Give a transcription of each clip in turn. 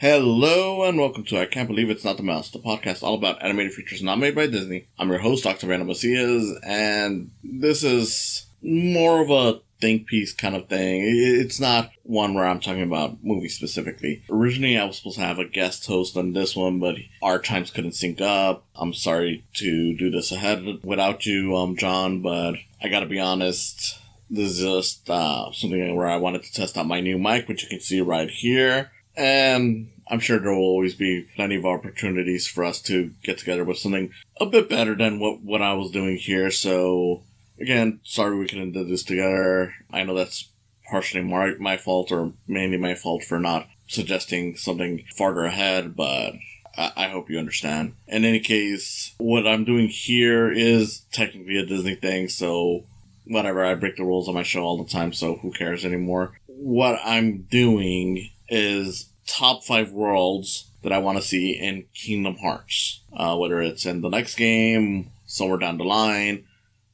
Hello and welcome to I Can't Believe It's Not the Mouse, the podcast all about animated features not made by Disney. I'm your host, Dr. Randall Macias, and this is more of a think piece kind of thing. It's not one where I'm talking about movies specifically. Originally, I was supposed to have a guest host on this one, but our times couldn't sync up. I'm sorry to do this ahead without you, um, John, but I gotta be honest. This is just uh, something where I wanted to test out my new mic, which you can see right here. And I'm sure there will always be plenty of opportunities for us to get together with something a bit better than what, what I was doing here. So, again, sorry we couldn't do this together. I know that's partially my, my fault or mainly my fault for not suggesting something farther ahead, but I, I hope you understand. In any case, what I'm doing here is technically a Disney thing, so whatever, I break the rules on my show all the time, so who cares anymore? What I'm doing is top five worlds that I want to see in Kingdom Hearts. Uh, whether it's in the next game, somewhere down the line,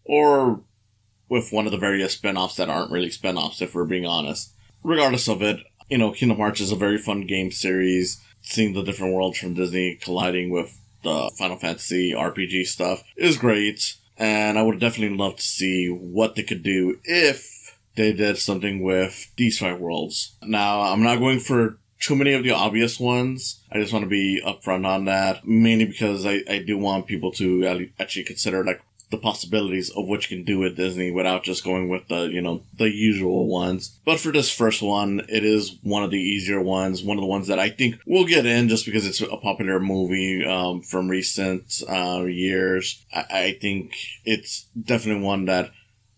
or with one of the various spin-offs that aren't really spin-offs, if we're being honest. Regardless of it, you know, Kingdom Hearts is a very fun game series. Seeing the different worlds from Disney colliding with the Final Fantasy RPG stuff is great. And I would definitely love to see what they could do if they did something with these five worlds. Now, I'm not going for too many of the obvious ones. I just want to be upfront on that, mainly because I, I do want people to actually consider like the possibilities of what you can do with Disney without just going with the, you know, the usual ones. But for this first one, it is one of the easier ones, one of the ones that I think will get in just because it's a popular movie um, from recent uh, years. I, I think it's definitely one that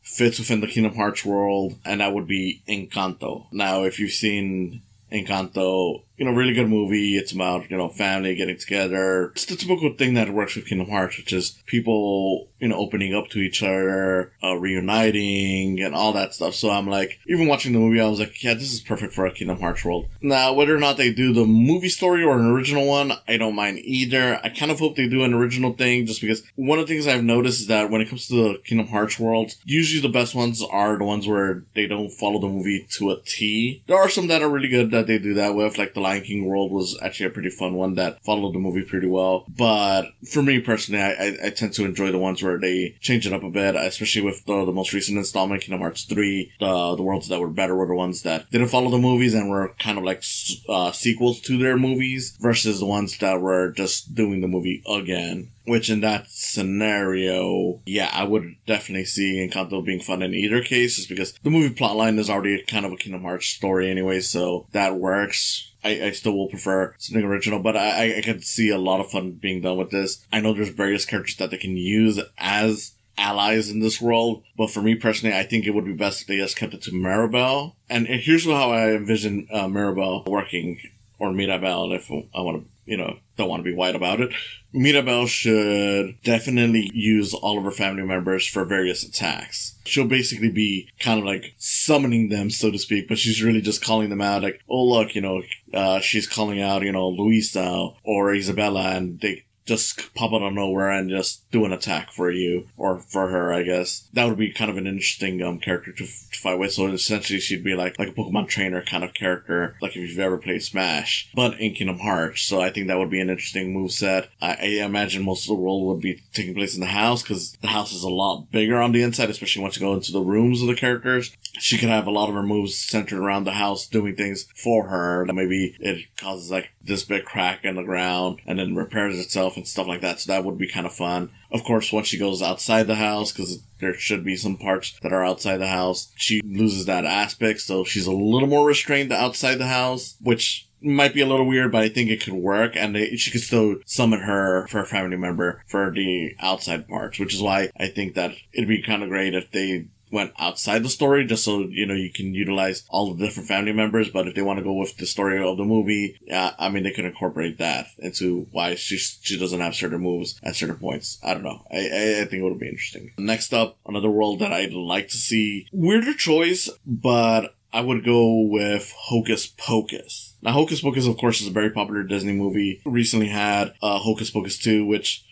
fits within the Kingdom Hearts world, and that would be Encanto. Now, if you've seen Encanto, you know, really good movie. It's about, you know, family getting together. It's the typical thing that works with Kingdom Hearts, which is people, you know, opening up to each other, uh, reuniting, and all that stuff. So I'm like, even watching the movie, I was like, yeah, this is perfect for a Kingdom Hearts world. Now, whether or not they do the movie story or an original one, I don't mind either. I kind of hope they do an original thing just because one of the things I've noticed is that when it comes to the Kingdom Hearts world, usually the best ones are the ones where they don't follow the movie to a T. There are some that are really good that they do that with, like the Lion King world was actually a pretty fun one that followed the movie pretty well. But for me personally, I, I, I tend to enjoy the ones where they change it up a bit, especially with the, the most recent installment, Kingdom Hearts 3. The, the worlds that were better were the ones that didn't follow the movies and were kind of like uh, sequels to their movies versus the ones that were just doing the movie again. Which in that scenario, yeah, I would definitely see Encanto being fun in either case, just because the movie plotline is already kind of a Kingdom Hearts story anyway, so that works. I, I still will prefer something original, but I, I can see a lot of fun being done with this. I know there's various characters that they can use as allies in this world, but for me personally, I think it would be best if they just kept it to Mirabel. And here's how I envision uh, Mirabel working, or Mirabel, if I want to, you know, don't want to be white about it. Mirabel should definitely use all of her family members for various attacks. She'll basically be kind of like summoning them, so to speak, but she's really just calling them out like, oh look, you know, uh, she's calling out, you know, Luisa or Isabella and they just pop out of nowhere and just do an attack for you or for her, I guess. That would be kind of an interesting um, character to, to fight with. So essentially, she'd be like like a Pokemon trainer kind of character, like if you've ever played Smash, but in Kingdom Hearts. So I think that would be an interesting move set. I, I imagine most of the world would be taking place in the house because the house is a lot bigger on the inside, especially once you go into the rooms of the characters. She could have a lot of her moves centered around the house, doing things for her. Maybe it causes like this big crack in the ground and then repairs itself and stuff like that. So that would be kind of fun. Of course, once she goes outside the house, because there should be some parts that are outside the house, she loses that aspect. So she's a little more restrained outside the house, which might be a little weird, but I think it could work, and they, she could still summon her for a family member for the outside parts, which is why I think that it'd be kind of great if they went outside the story just so you know you can utilize all the different family members but if they want to go with the story of the movie yeah i mean they could incorporate that into why she she doesn't have certain moves at certain points i don't know i i, think it would be interesting next up another world that i'd like to see weirder choice but I would go with Hocus Pocus. Now, Hocus Pocus, of course, is a very popular Disney movie. Recently had uh, Hocus Pocus 2, which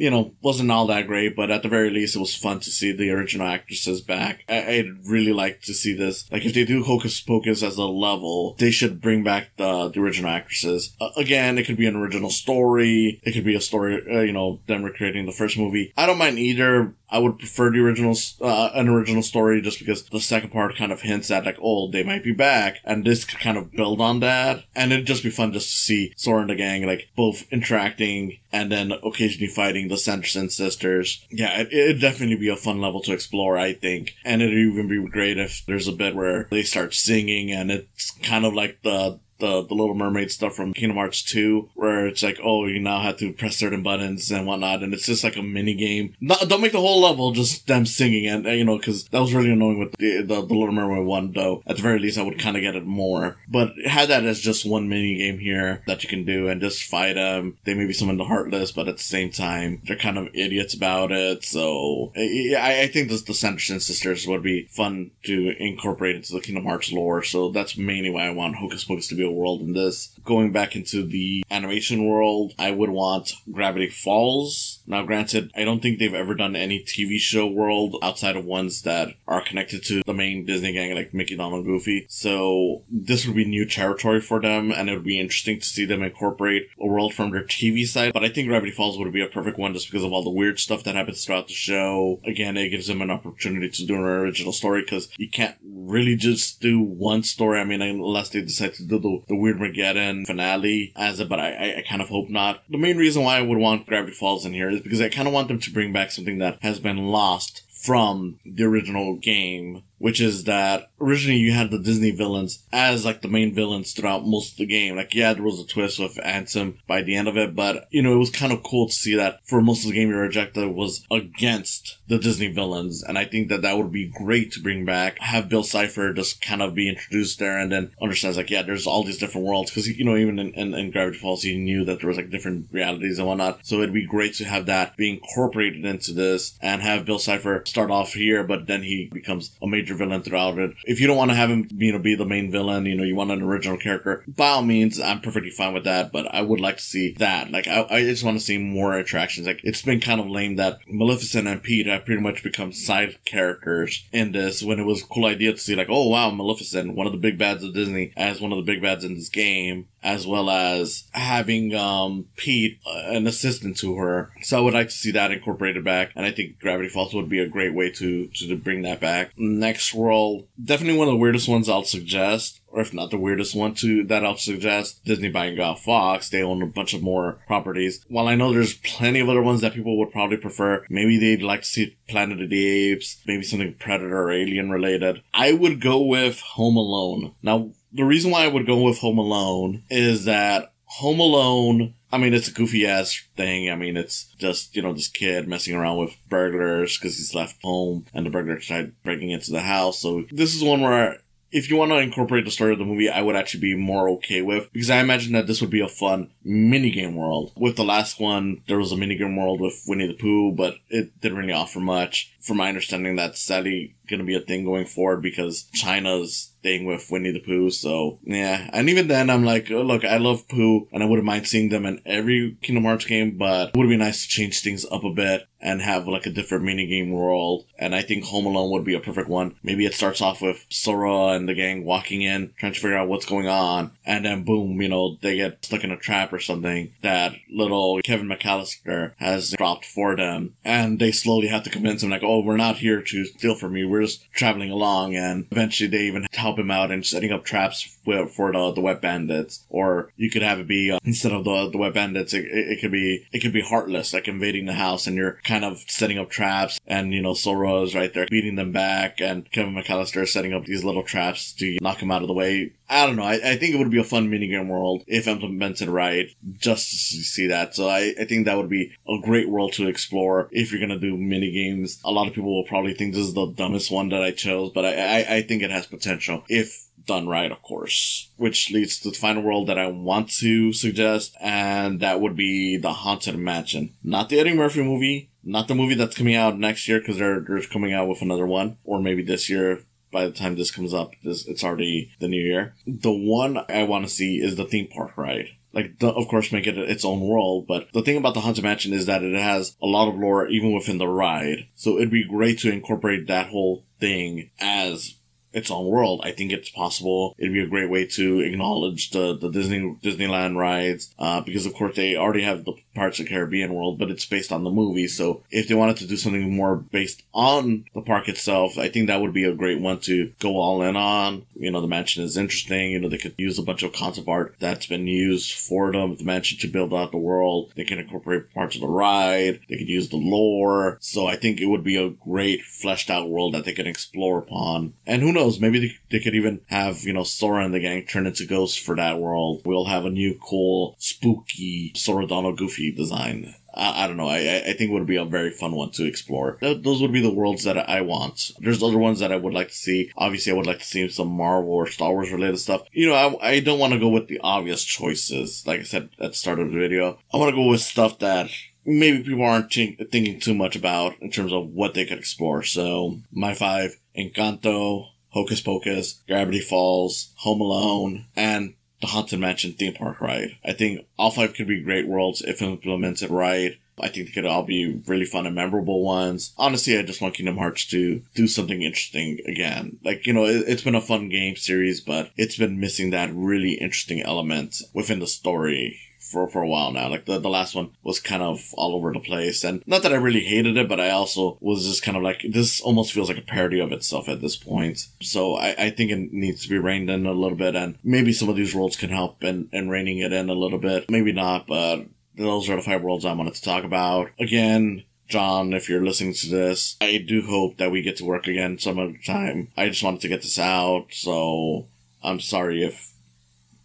you know, wasn't all that great, but at the very least, it was fun to see the original actresses back. I, I'd really like to see this. Like, if they do Hocus Pocus as a level, they should bring back the, the original actresses. Uh, again, it could be an original story. It could be a story, uh, you know, them recreating the first movie. I don't mind either. I would prefer the original, uh, an original story just because the second part kind of hints at like, oh, they might be back, and this could kind of build on that, and it'd just be fun just to see Sora and the gang like both interacting and then occasionally fighting the Sanderson sisters. Yeah, it, it'd definitely be a fun level to explore, I think, and it'd even be great if there's a bit where they start singing and it's kind of like the the, the Little Mermaid stuff from Kingdom Hearts 2, where it's like, oh, you now have to press certain buttons and whatnot, and it's just like a mini game. Not, don't make the whole level just them singing, and uh, you know, because that was really annoying with the, the, the Little Mermaid one, though. At the very least, I would kind of get it more. But had that as just one mini game here that you can do and just fight them. They may be some of the heartless, but at the same time, they're kind of idiots about it. So I, I think the, the Sanderson sisters would be fun to incorporate into the Kingdom Hearts lore. So that's mainly why I want Hocus Pocus to be a world in this. Going back into the animation world, I would want Gravity Falls. Now, granted, I don't think they've ever done any TV show world outside of ones that are connected to the main Disney gang, like Mickey, Donald, Goofy. So this would be new territory for them, and it would be interesting to see them incorporate a world from their TV side. But I think Gravity Falls would be a perfect one just because of all the weird stuff that happens throughout the show. Again, it gives them an opportunity to do an original story because you can't really just do one story. I mean, unless they decide to do the, the Weirdmageddon finale as it, but I, I, I kind of hope not. The main reason why I would want Gravity Falls in here is because I kind of want them to bring back something that has been lost from the original game which is that originally you had the Disney villains as like the main villains throughout most of the game. Like, yeah, there was a twist with Ansem by the end of it, but you know, it was kind of cool to see that for most of the game, your objective was against the Disney villains. And I think that that would be great to bring back, have Bill Cipher just kind of be introduced there and then understands like, yeah, there's all these different worlds. Cause, you know, even in, in, in Gravity Falls, he knew that there was like different realities and whatnot. So it'd be great to have that be incorporated into this and have Bill Cipher start off here, but then he becomes a major villain throughout it. If you don't want to have him, you know, be the main villain, you know, you want an original character, by all means, I'm perfectly fine with that, but I would like to see that. Like, I, I just want to see more attractions. Like, it's been kind of lame that Maleficent and Pete have pretty much become side characters in this when it was a cool idea to see, like, oh wow, Maleficent, one of the big bads of Disney, as one of the big bads in this game as well as having um, Pete uh, an assistant to her. So I would like to see that incorporated back, and I think Gravity Falls would be a great way to to bring that back. Next world, definitely one of the weirdest ones I'll suggest. Or if not the weirdest one to that I'll suggest, Disney buying out Fox. They own a bunch of more properties. While I know there's plenty of other ones that people would probably prefer, maybe they'd like to see Planet of the Apes, maybe something Predator or Alien related. I would go with Home Alone. Now, the reason why I would go with Home Alone is that Home Alone, I mean, it's a goofy ass thing. I mean, it's just, you know, this kid messing around with burglars because he's left home and the burglar tried breaking into the house. So this is one where if you want to incorporate the story of the movie, I would actually be more okay with because I imagine that this would be a fun minigame world. With the last one, there was a minigame world with Winnie the Pooh, but it didn't really offer much. From my understanding, that's sadly going to be a thing going forward because China's thing with Winnie the Pooh. So yeah, and even then, I'm like, oh, look, I love Pooh, and I wouldn't mind seeing them in every Kingdom Hearts game, but it would be nice to change things up a bit and have like a different mini game world. And I think Home Alone would be a perfect one. Maybe it starts off with Sora and the gang walking in, trying to figure out what's going on, and then boom, you know, they get stuck in a trap or something that little Kevin McAllister has dropped for them, and they slowly have to convince him like, oh, we're not here to steal from you, we're just traveling along, and eventually they even help him out and setting up traps for the, the wet bandits, or you could have it be uh, instead of the the wet bandits, it, it, it, could be it could be heartless, like invading the house, and you're kind of setting up traps, and you know Sora right there beating them back, and Kevin McAllister setting up these little traps to knock him out of the way. I don't know. I, I think it would be a fun minigame world if implemented right, just to see that. So I, I think that would be a great world to explore if you're gonna do minigames. A lot of people will probably think this is the dumbest one that I chose, but I, I, I think it has potential if done right, of course. Which leads to the final world that I want to suggest, and that would be the Haunted Mansion. Not the Eddie Murphy movie, not the movie that's coming out next year because they're, they're coming out with another one, or maybe this year. By the time this comes up, this, it's already the new year. The one I want to see is the theme park ride like the, of course make it its own world. But the thing about the Haunted Mansion is that it has a lot of lore even within the ride. So it'd be great to incorporate that whole thing as its own world. I think it's possible. It'd be a great way to acknowledge the, the Disney Disneyland rides, uh, because of course they already have the Pirates of the Caribbean world, but it's based on the movie. So if they wanted to do something more based on the park itself, I think that would be a great one to go all in on. You know, the mansion is interesting. You know, they could use a bunch of concept art that's been used for them, the mansion to build out the world. They can incorporate parts of the ride. They could use the lore. So I think it would be a great fleshed out world that they can explore upon. And who knows? knows? Maybe they, they could even have, you know, Sora and the gang turn into ghosts for that world. We'll have a new cool, spooky Sora Donald Goofy design. I, I, don't know. I, I think would be a very fun one to explore. Th- those would be the worlds that I want. There's other ones that I would like to see. Obviously, I would like to see some Marvel or Star Wars related stuff. You know, I, I don't want to go with the obvious choices. Like I said at the start of the video, I want to go with stuff that maybe people aren't t- thinking too much about in terms of what they could explore. So, my five Encanto, Hocus Pocus, Gravity Falls, Home Alone, and the Haunted Mansion theme park ride. I think all five could be great worlds if implemented right. I think they could all be really fun and memorable ones. Honestly, I just want Kingdom Hearts to do something interesting again. Like, you know, it, has been a fun game series, but it's been missing that really interesting element within the story for, for a while now. Like the, the last one was kind of all over the place. And not that I really hated it, but I also was just kind of like, this almost feels like a parody of itself at this point. So I, I think it needs to be reined in a little bit. And maybe some of these worlds can help in, in reining it in a little bit. Maybe not, but those are the five worlds I wanted to talk about. Again, John, if you're listening to this, I do hope that we get to work again some other time. I just wanted to get this out, so I'm sorry if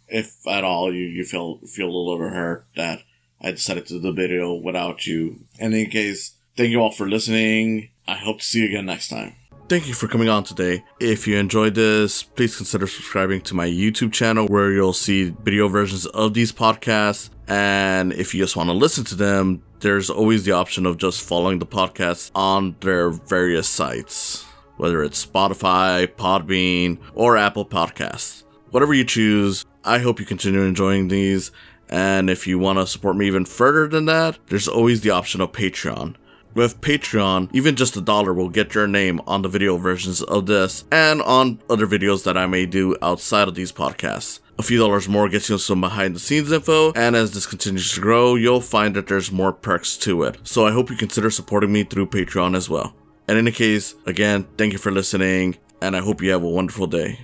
if at all you, you feel feel a little hurt that I decided to do the video without you. In any case, thank you all for listening. I hope to see you again next time. Thank you for coming on today. If you enjoyed this, please consider subscribing to my YouTube channel where you'll see video versions of these podcasts. And if you just want to listen to them, there's always the option of just following the podcast on their various sites, whether it's Spotify, Podbean, or Apple Podcasts. Whatever you choose, I hope you continue enjoying these. And if you want to support me even further than that, there's always the option of Patreon. With Patreon, even just a dollar will get your name on the video versions of this and on other videos that I may do outside of these podcasts. A few dollars more gets you some behind the scenes info, and as this continues to grow, you'll find that there's more perks to it. So I hope you consider supporting me through Patreon as well. And In any case, again, thank you for listening, and I hope you have a wonderful day.